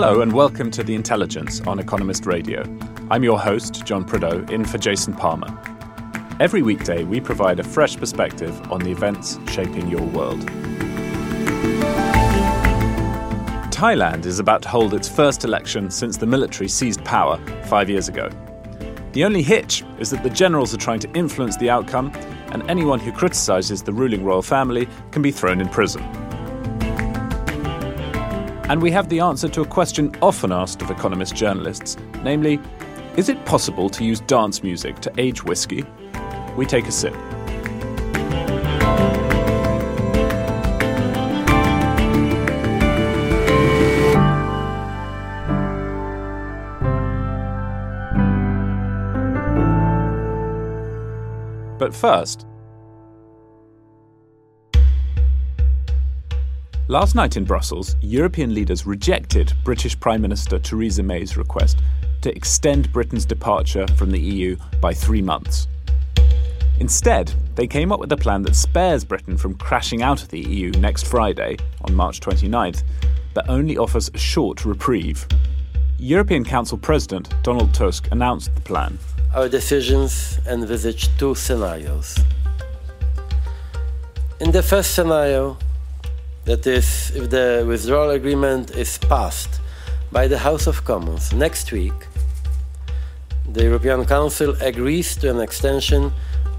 Hello and welcome to The Intelligence on Economist Radio. I'm your host, John Prideaux, in for Jason Palmer. Every weekday, we provide a fresh perspective on the events shaping your world. Thailand is about to hold its first election since the military seized power five years ago. The only hitch is that the generals are trying to influence the outcome, and anyone who criticises the ruling royal family can be thrown in prison. And we have the answer to a question often asked of economist journalists namely, is it possible to use dance music to age whiskey? We take a sip. But first, Last night in Brussels, European leaders rejected British Prime Minister Theresa May's request to extend Britain's departure from the EU by three months. Instead, they came up with a plan that spares Britain from crashing out of the EU next Friday, on March 29th, but only offers a short reprieve. European Council President Donald Tusk announced the plan. Our decisions envisage two scenarios. In the first scenario, that is, if the withdrawal agreement is passed by the House of Commons next week, the European Council agrees to an extension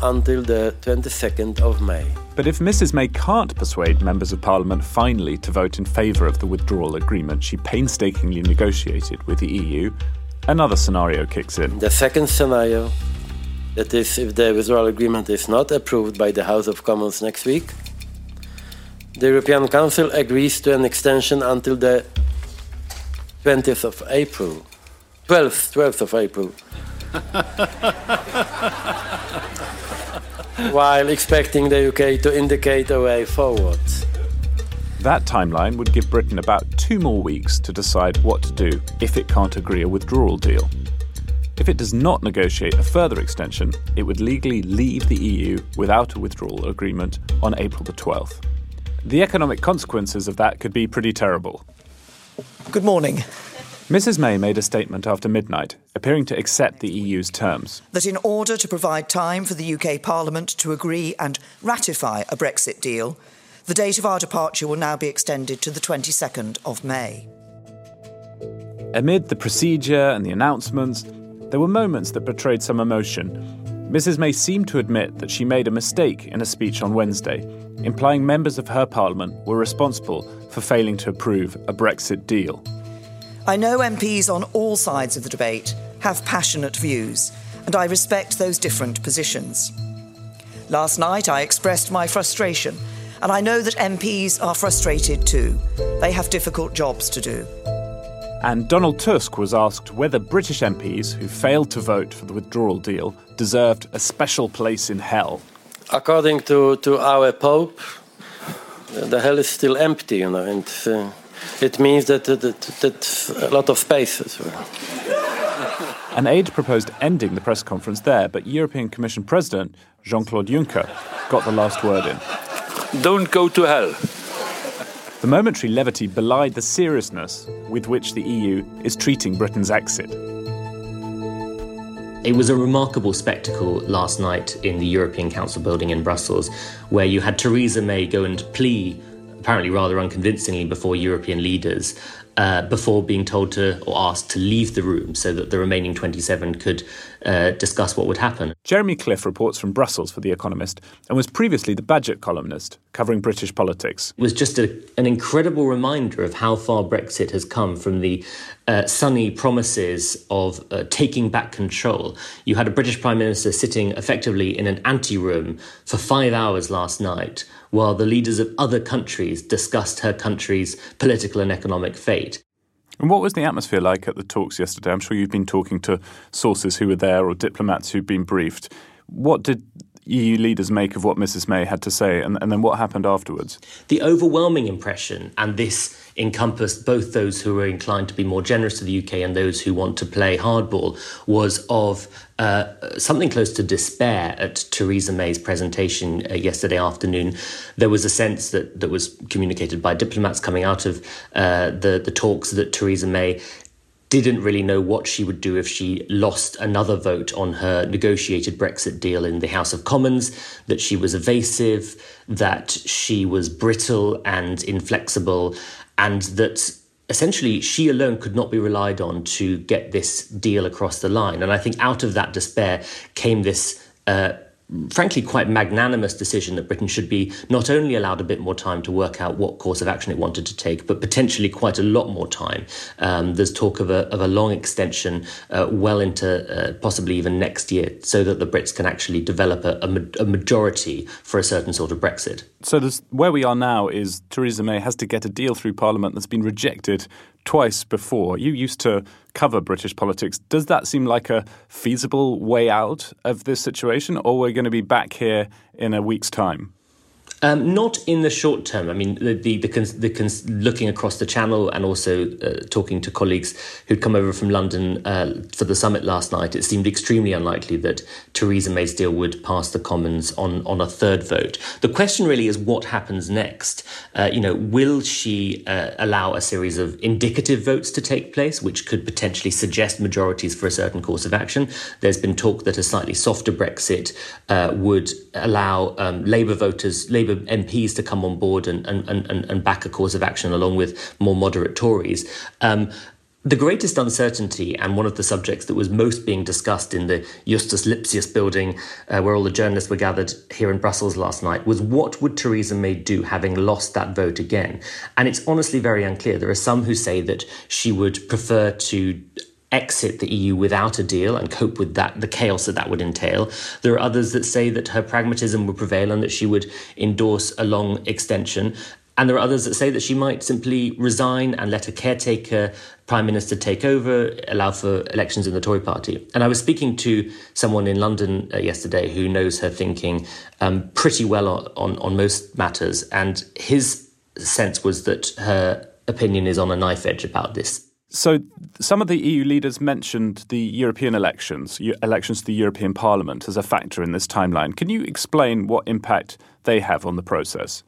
until the 22nd of May. But if Mrs May can't persuade members of Parliament finally to vote in favour of the withdrawal agreement she painstakingly negotiated with the EU, another scenario kicks in. The second scenario, that is, if the withdrawal agreement is not approved by the House of Commons next week, the European Council agrees to an extension until the 20th of April. 12th, 12th of April. While expecting the UK to indicate a way forward. That timeline would give Britain about two more weeks to decide what to do if it can't agree a withdrawal deal. If it does not negotiate a further extension, it would legally leave the EU without a withdrawal agreement on April the 12th. The economic consequences of that could be pretty terrible. Good morning. Mrs May made a statement after midnight, appearing to accept the EU's terms. That in order to provide time for the UK Parliament to agree and ratify a Brexit deal, the date of our departure will now be extended to the 22nd of May. Amid the procedure and the announcements, there were moments that betrayed some emotion. Mrs May seemed to admit that she made a mistake in a speech on Wednesday, implying members of her parliament were responsible for failing to approve a Brexit deal. I know MPs on all sides of the debate have passionate views, and I respect those different positions. Last night I expressed my frustration, and I know that MPs are frustrated too. They have difficult jobs to do. And Donald Tusk was asked whether British MPs who failed to vote for the withdrawal deal deserved a special place in hell. According to, to our Pope, the hell is still empty, you know, and uh, it means that, that, that, that a lot of spaces. An aide proposed ending the press conference there, but European Commission President Jean Claude Juncker got the last word in. Don't go to hell. The momentary levity belied the seriousness with which the EU is treating Britain's exit. It was a remarkable spectacle last night in the European Council building in Brussels, where you had Theresa May go and plea, apparently rather unconvincingly, before European leaders uh, before being told to or asked to leave the room so that the remaining 27 could uh, discuss what would happen. Jeremy Cliffe reports from Brussels for The Economist and was previously the Bagehot columnist covering British politics. It was just a, an incredible reminder of how far Brexit has come from the uh, sunny promises of uh, taking back control. You had a British Prime Minister sitting effectively in an anteroom for five hours last night while the leaders of other countries discussed her country's political and economic fate. And what was the atmosphere like at the talks yesterday? I'm sure you've been talking to sources who were there or diplomats who've been briefed. What did EU leaders make of what Mrs May had to say, and, and then what happened afterwards? The overwhelming impression, and this encompassed both those who were inclined to be more generous to the UK and those who want to play hardball, was of uh, something close to despair at Theresa May's presentation uh, yesterday afternoon. There was a sense that, that was communicated by diplomats coming out of uh, the, the talks that Theresa May didn't really know what she would do if she lost another vote on her negotiated Brexit deal in the House of Commons, that she was evasive, that she was brittle and inflexible, and that essentially she alone could not be relied on to get this deal across the line. And I think out of that despair came this. Uh, frankly quite magnanimous decision that Britain should be not only allowed a bit more time to work out what course of action it wanted to take, but potentially quite a lot more time. Um, there's talk of a, of a long extension uh, well into uh, possibly even next year, so that the Brits can actually develop a, a, a majority for a certain sort of Brexit. So where we are now is Theresa May has to get a deal through Parliament that's been rejected twice before. You used to cover British politics. Does that seem like a feasible way out of this situation, or we're going to be back here in a week's time? Um, not in the short term. I mean, the the, the, cons- the cons- looking across the channel and also uh, talking to colleagues who'd come over from London uh, for the summit last night, it seemed extremely unlikely that Theresa May's deal would pass the Commons on on a third vote. The question really is what happens next. Uh, you know, will she uh, allow a series of indicative votes to take place, which could potentially suggest majorities for a certain course of action? There's been talk that a slightly softer Brexit uh, would allow um, Labour voters, Labour MPs to come on board and, and, and, and back a course of action along with more moderate Tories. Um, the greatest uncertainty, and one of the subjects that was most being discussed in the Justus Lipsius building, uh, where all the journalists were gathered here in Brussels last night, was what would Theresa May do having lost that vote again? And it's honestly very unclear. There are some who say that she would prefer to exit the EU without a deal and cope with that the chaos that that would entail. There are others that say that her pragmatism would prevail and that she would endorse a long extension. And there are others that say that she might simply resign and let a caretaker prime minister take over, allow for elections in the Tory party. And I was speaking to someone in London uh, yesterday who knows her thinking um, pretty well on, on, on most matters. And his sense was that her opinion is on a knife edge about this so, some of the EU leaders mentioned the European elections, elections to the European Parliament, as a factor in this timeline. Can you explain what impact they have on the process?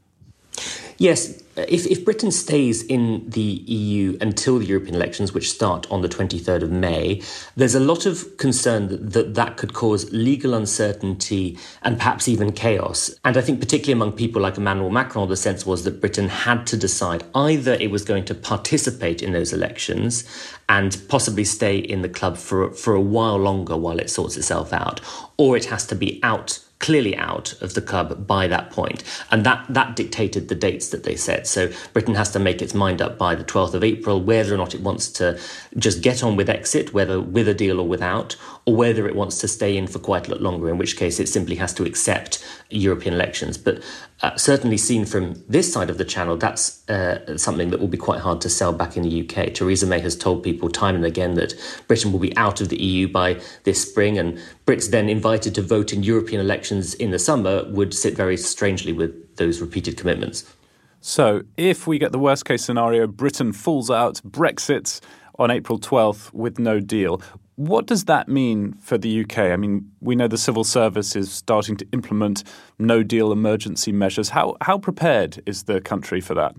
Yes, if, if Britain stays in the EU until the European elections, which start on the 23rd of May, there's a lot of concern that, that that could cause legal uncertainty and perhaps even chaos. And I think, particularly among people like Emmanuel Macron, the sense was that Britain had to decide either it was going to participate in those elections and possibly stay in the club for, for a while longer while it sorts itself out, or it has to be out clearly out of the club by that point. And that, that dictated the dates that they set. So Britain has to make its mind up by the 12th of April whether or not it wants to just get on with exit, whether with a deal or without, or whether it wants to stay in for quite a lot longer, in which case it simply has to accept European elections. But uh, certainly seen from this side of the channel, that's uh, something that will be quite hard to sell back in the UK. Theresa May has told people time and again that Britain will be out of the EU by this spring, and Brits then invited to vote in European elections in the summer would sit very strangely with those repeated commitments. So, if we get the worst case scenario, Britain falls out, Brexit on April 12th with no deal, what does that mean for the UK? I mean, we know the civil service is starting to implement no deal emergency measures. How, how prepared is the country for that?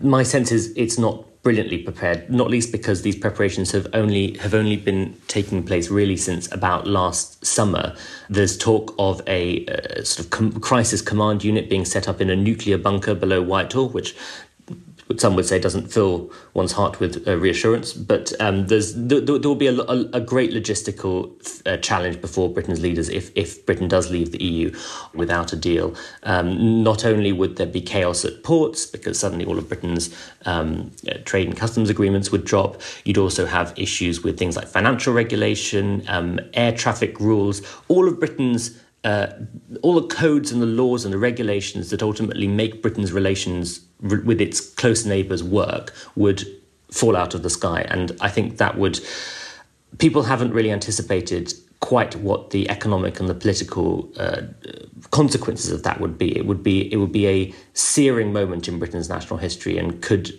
My sense is it's not brilliantly prepared, not least because these preparations have only have only been taking place really since about last summer. There's talk of a uh, sort of com- crisis command unit being set up in a nuclear bunker below Whitehall, which some would say doesn't fill one's heart with uh, reassurance. But um, there's there, there, will be a, a, a great logistical uh, challenge before Britain's leaders if if Britain does leave the EU without a deal. Um, not only would there be chaos at ports because suddenly all of Britain's um, uh, trade and customs agreements would drop. You'd also have issues with things like financial regulation, um, air traffic rules. All of Britain's uh, all the codes and the laws and the regulations that ultimately make Britain's relations with its close neighbours work would fall out of the sky. And I think that would. People haven't really anticipated quite what the economic and the political uh, consequences of that would be. It would be it would be a searing moment in Britain's national history and could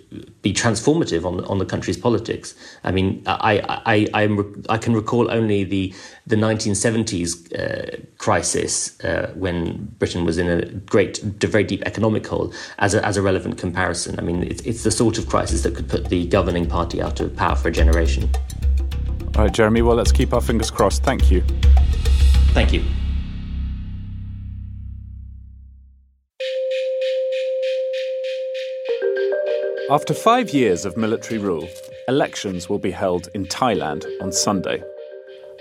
be transformative on on the country's politics. I mean, I I I, I'm, I can recall only the the 1970s uh, crisis uh, when Britain was in a great, very deep economic hole as a, as a relevant comparison. I mean, it's, it's the sort of crisis that could put the governing party out of power for a generation. All right, Jeremy, well, let's keep our fingers crossed. Thank you. Thank you. After five years of military rule, elections will be held in Thailand on Sunday.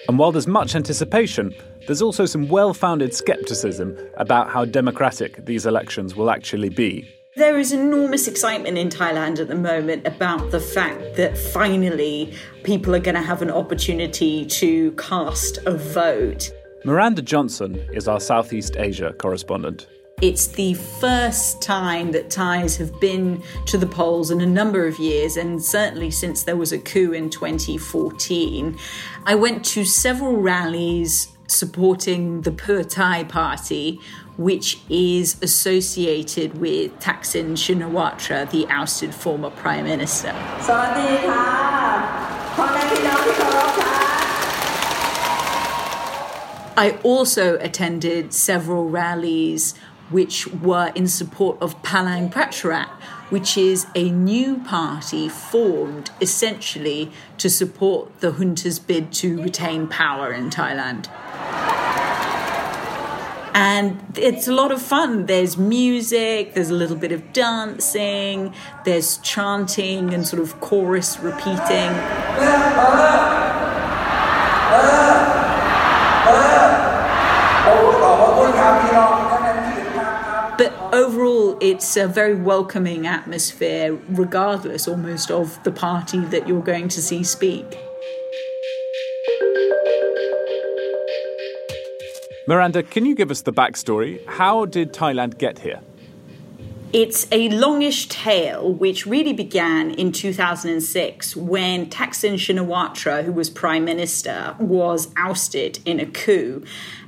And while there's much anticipation, there's also some well founded skepticism about how democratic these elections will actually be. There is enormous excitement in Thailand at the moment about the fact that finally people are going to have an opportunity to cast a vote. Miranda Johnson is our Southeast Asia correspondent. It's the first time that Thais have been to the polls in a number of years, and certainly since there was a coup in 2014. I went to several rallies supporting the Pheu Thai party, which is associated with Thaksin Shinawatra, the ousted former prime minister. I also attended several rallies which were in support of Palang Pracharat, which is a new party formed essentially to support the junta's bid to retain power in Thailand and it's a lot of fun. There's music, there's a little bit of dancing, there's chanting and sort of chorus repeating. But overall, it's a very welcoming atmosphere, regardless almost of the party that you're going to see speak. Miranda, can you give us the backstory? How did Thailand get here? It's a longish tale which really began in 2006 when Thaksin Shinawatra, who was prime minister, was ousted in a coup.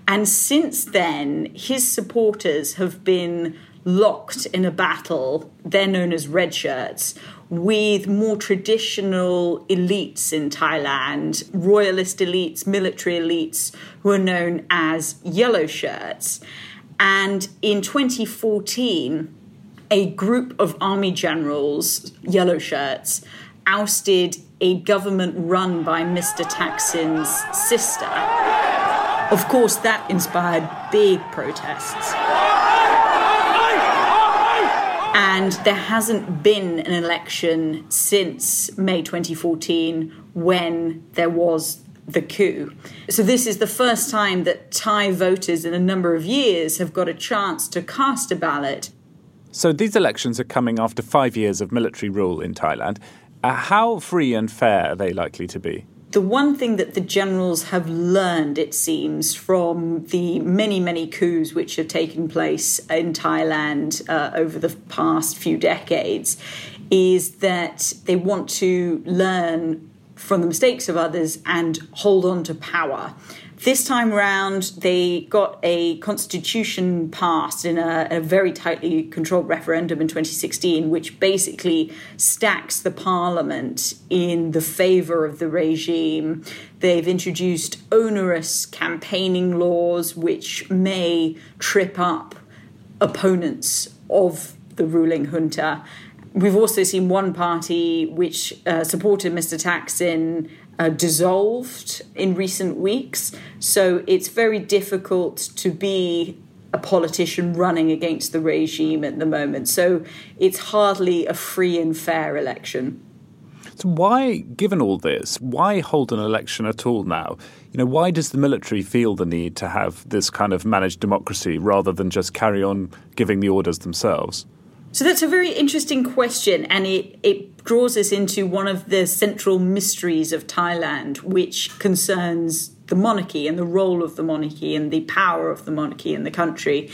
And since then, his supporters have been locked in a battle, they're known as red shirts, with more traditional elites in Thailand, royalist elites, military elites, who are known as yellow shirts. And in 2014, a group of army generals, yellow shirts, ousted a government run by Mr. Thaksin's sister. Of course, that inspired big protests. And there hasn't been an election since May 2014 when there was the coup. So, this is the first time that Thai voters in a number of years have got a chance to cast a ballot. So, these elections are coming after five years of military rule in Thailand. Uh, how free and fair are they likely to be? The one thing that the generals have learned, it seems, from the many, many coups which have taken place in Thailand uh, over the past few decades, is that they want to learn from the mistakes of others and hold on to power. This time round, they got a constitution passed in a, a, very tightly controlled referendum in 2016, which basically stacks the parliament in the favour of the regime. They've introduced onerous campaigning laws, which may trip up opponents of the ruling junta. We've also seen one party which uh, supported Mr. Thaksin uh, dissolved in recent weeks. So it's very difficult to be a politician running against the regime at the moment. So it's hardly a free and fair election. So why, given all this, why hold an election at all now? You know, why does the military feel the need to have this kind of managed democracy rather than just carry on giving the orders themselves? So that's a very interesting question, and it, it draws us into one of the central mysteries of Thailand, which concerns the monarchy and the role of the monarchy and the power of the monarchy in the country.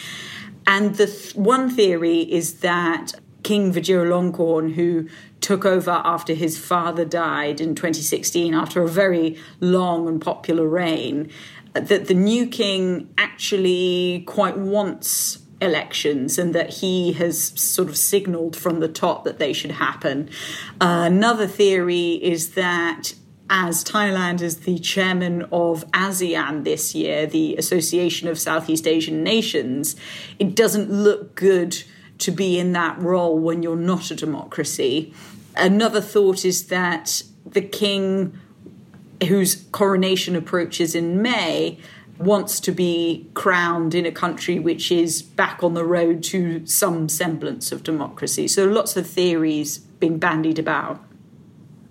And the th- one theory is that King Vajiralongkorn, who took over after his father died in 2016 after a very long and popular reign, that the new king actually quite wants elections and that he has sort of signaled from the top that they should happen. Uh, another theory is that as Thailand is the chairman of ASEAN this year, the Association of Southeast Asian Nations, it doesn't look good to be in that role when you're not a democracy. Another thought is that the king, whose coronation approaches in May, wants to be crowned in a country which is back on the road to some semblance of democracy. So lots of theories being bandied about.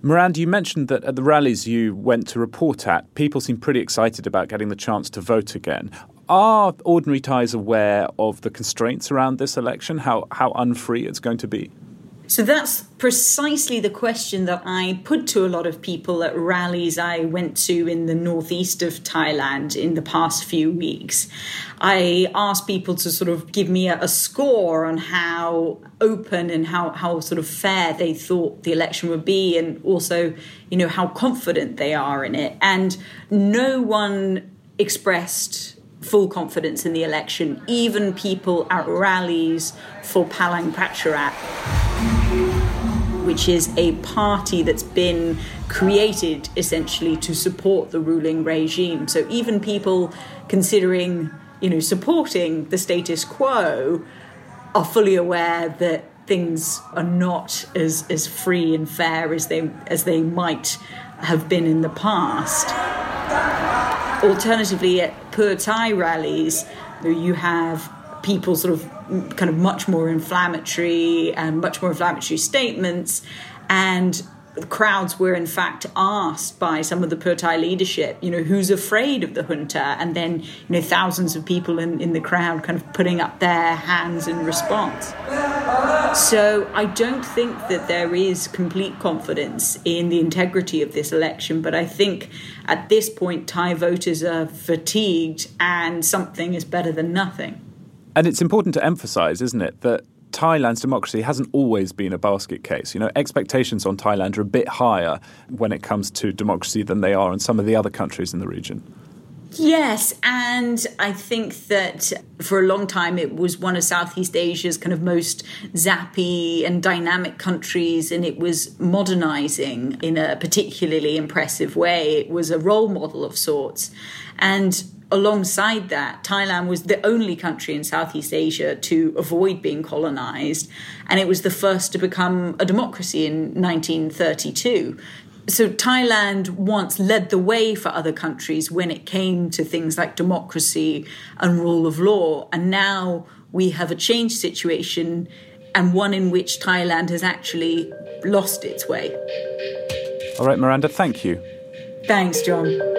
Miranda, you mentioned that at the rallies you went to report at, people seem pretty excited about getting the chance to vote again. Are ordinary Thais aware of the constraints around this election, how, how unfree it's going to be? So that's precisely the question that I put to a lot of people at rallies I went to in the northeast of Thailand in the past few weeks. I asked people to sort of give me a, a score on how open and how, how sort of fair they thought the election would be, and also, you know, how confident they are in it. And no one expressed full confidence in the election, even people at rallies for Palang Pracharat which is a party that's been created essentially to support the ruling regime. So even people considering, you know, supporting the status quo are fully aware that things are not as, as free and fair as they as they might have been in the past. Alternatively, at Pheu Thai rallies, you have people sort of kind of much more inflammatory and much more inflammatory statements and crowds were in fact asked by some of the Pheu Thai leadership, you know, who's afraid of the junta, and then you know thousands of people in, in the crowd kind of putting up their hands in response. So I don't think that there is complete confidence in the integrity of this election, but I think at this point Thai voters are fatigued, and something is better than nothing. And it's important to emphasize, isn't it, that Thailand's democracy hasn't always been a basket case. You know, expectations on Thailand are a bit higher when it comes to democracy than they are in some of the other countries in the region. Yes, and I think that for a long time it was one of Southeast Asia's kind of most zappy and dynamic countries, and it was modernizing in a particularly impressive way. It was a role model of sorts. And alongside that, Thailand was the only country in Southeast Asia to avoid being colonized, and it was the first to become a democracy in 1932. So, Thailand once led the way for other countries when it came to things like democracy and rule of law. And now we have a changed situation and one in which Thailand has actually lost its way. All right, Miranda, thank you. Thanks, John.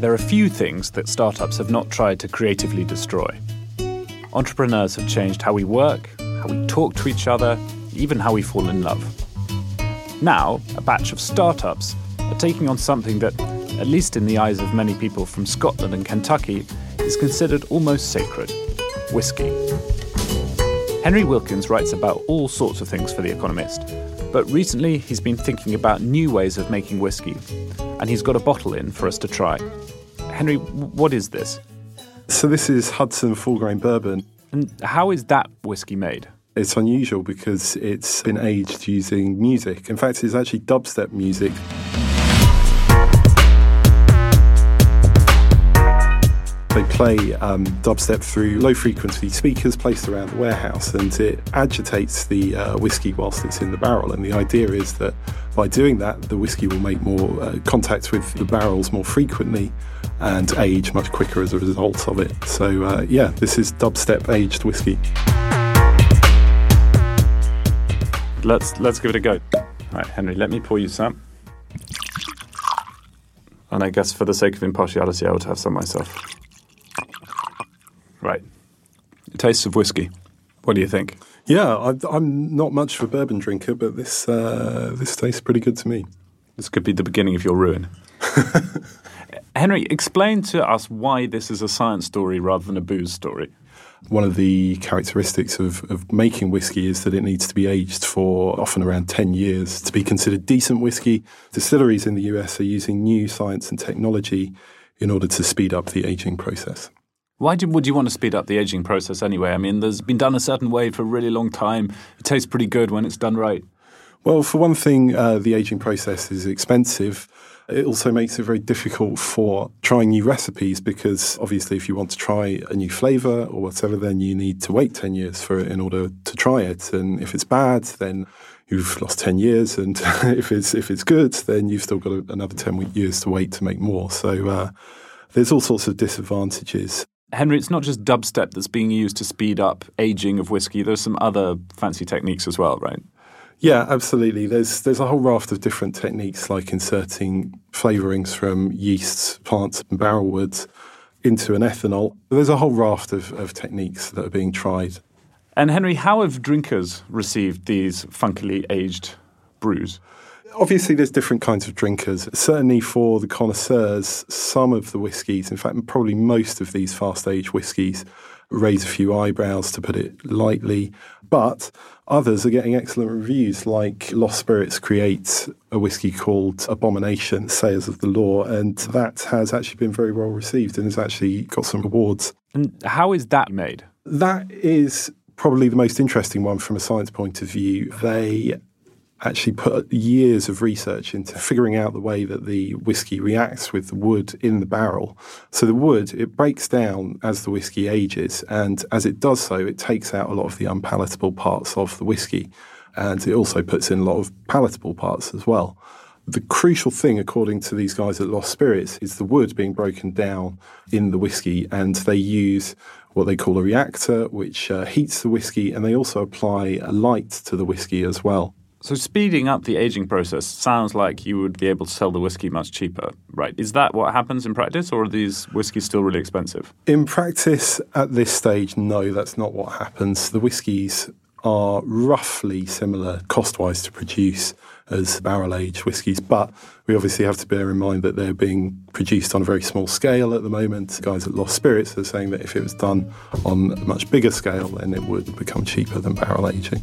There are few things that startups have not tried to creatively destroy. Entrepreneurs have changed how we work, how we talk to each other, even how we fall in love. Now, a batch of startups are taking on something that, at least in the eyes of many people from Scotland and Kentucky, is considered almost sacred whiskey. Henry Wilkins writes about all sorts of things for The Economist, but recently he's been thinking about new ways of making whiskey, and he's got a bottle in for us to try. Henry, what is this? So, this is Hudson Four Grain bourbon. And how is that whiskey made? It's unusual because it's been aged using music. In fact, it's actually dubstep music. They play um, dubstep through low frequency speakers placed around the warehouse and it agitates the uh, whiskey whilst it's in the barrel. And the idea is that by doing that, the whiskey will make more uh, contact with the barrels more frequently and age much quicker as a result of it. So, uh, yeah, this is dubstep aged whiskey. Let's let's give it a go. All right, Henry, let me pour you some. And I guess for the sake of impartiality, I would have some myself. Right. Tastes of whiskey. What do you think? Yeah, I, am not much of a bourbon drinker, but this uh, this tastes pretty good to me. This could be the beginning of your ruin. Henry, explain to us why this is a science story rather than a booze story. One of the characteristics of, of making whiskey is that it needs to be aged for often around 10 years to be considered decent whiskey. Distilleries in the US are using new science and technology in order to speed up the aging process. Why do, would you want to speed up the aging process anyway? I mean, there's been done a certain way for a really long time. It tastes pretty good when it's done right. Well, for one thing, uh, the aging process is expensive. It also makes it very difficult for trying new recipes because obviously, if you want to try a new flavour or whatever, then you need to wait 10 years for it in order to try it. And if it's bad, then you've lost 10 years. And if it's, if it's good, then you've still got another 10 years to wait to make more. So uh, there's all sorts of disadvantages. Henry, it's not just dubstep that's being used to speed up aging of whiskey. There's some other fancy techniques as well, right? Yeah, absolutely. There's there's a whole raft of different techniques like inserting flavourings from yeasts, plants, and barrel woods into an ethanol. There's a whole raft of, of techniques that are being tried. And Henry, how have drinkers received these funkily aged brews? Obviously, there's different kinds of drinkers. Certainly for the connoisseurs, some of the whiskies, in fact, probably most of these fast age whiskies, raise a few eyebrows to put it lightly. But others are getting excellent reviews, like Lost Spirits creates a whiskey called Abomination, Sayers of the Law, and that has actually been very well received and has actually got some awards. And how is that made? That is probably the most interesting one from a science point of view. They actually put years of research into figuring out the way that the whiskey reacts with the wood in the barrel. So the wood, it breaks down as the whiskey ages, and as it does so, it takes out a lot of the unpalatable parts of the whiskey, and it also puts in a lot of palatable parts as well. The crucial thing, according to these guys at Lost Spirits, is the wood being broken down in the whiskey, and they use what they call a reactor, which uh, heats the whiskey, and they also apply a light to the whiskey as well. So speeding up the aging process sounds like you would be able to sell the whiskey much cheaper, right? Is that what happens in practice, or are these whiskies still really expensive? In practice, at this stage, no, that's not what happens. The whiskies are roughly similar cost-wise to produce as barrel-aged whiskies, but we obviously have to bear in mind that they're being produced on a very small scale at the moment. The guys at Lost Spirits are saying that if it was done on a much bigger scale, then it would become cheaper than barrel aging.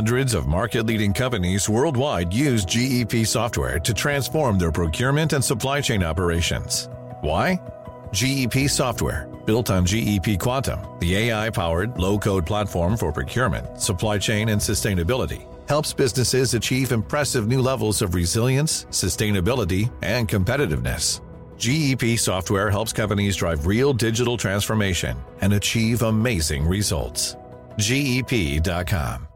Hundreds of market leading companies worldwide use GEP software to transform their procurement and supply chain operations. Why? GEP software, built on GEP Quantum, the AI powered, low code platform for procurement, supply chain, and sustainability, helps businesses achieve impressive new levels of resilience, sustainability, and competitiveness. GEP software helps companies drive real digital transformation and achieve amazing results. GEP.com.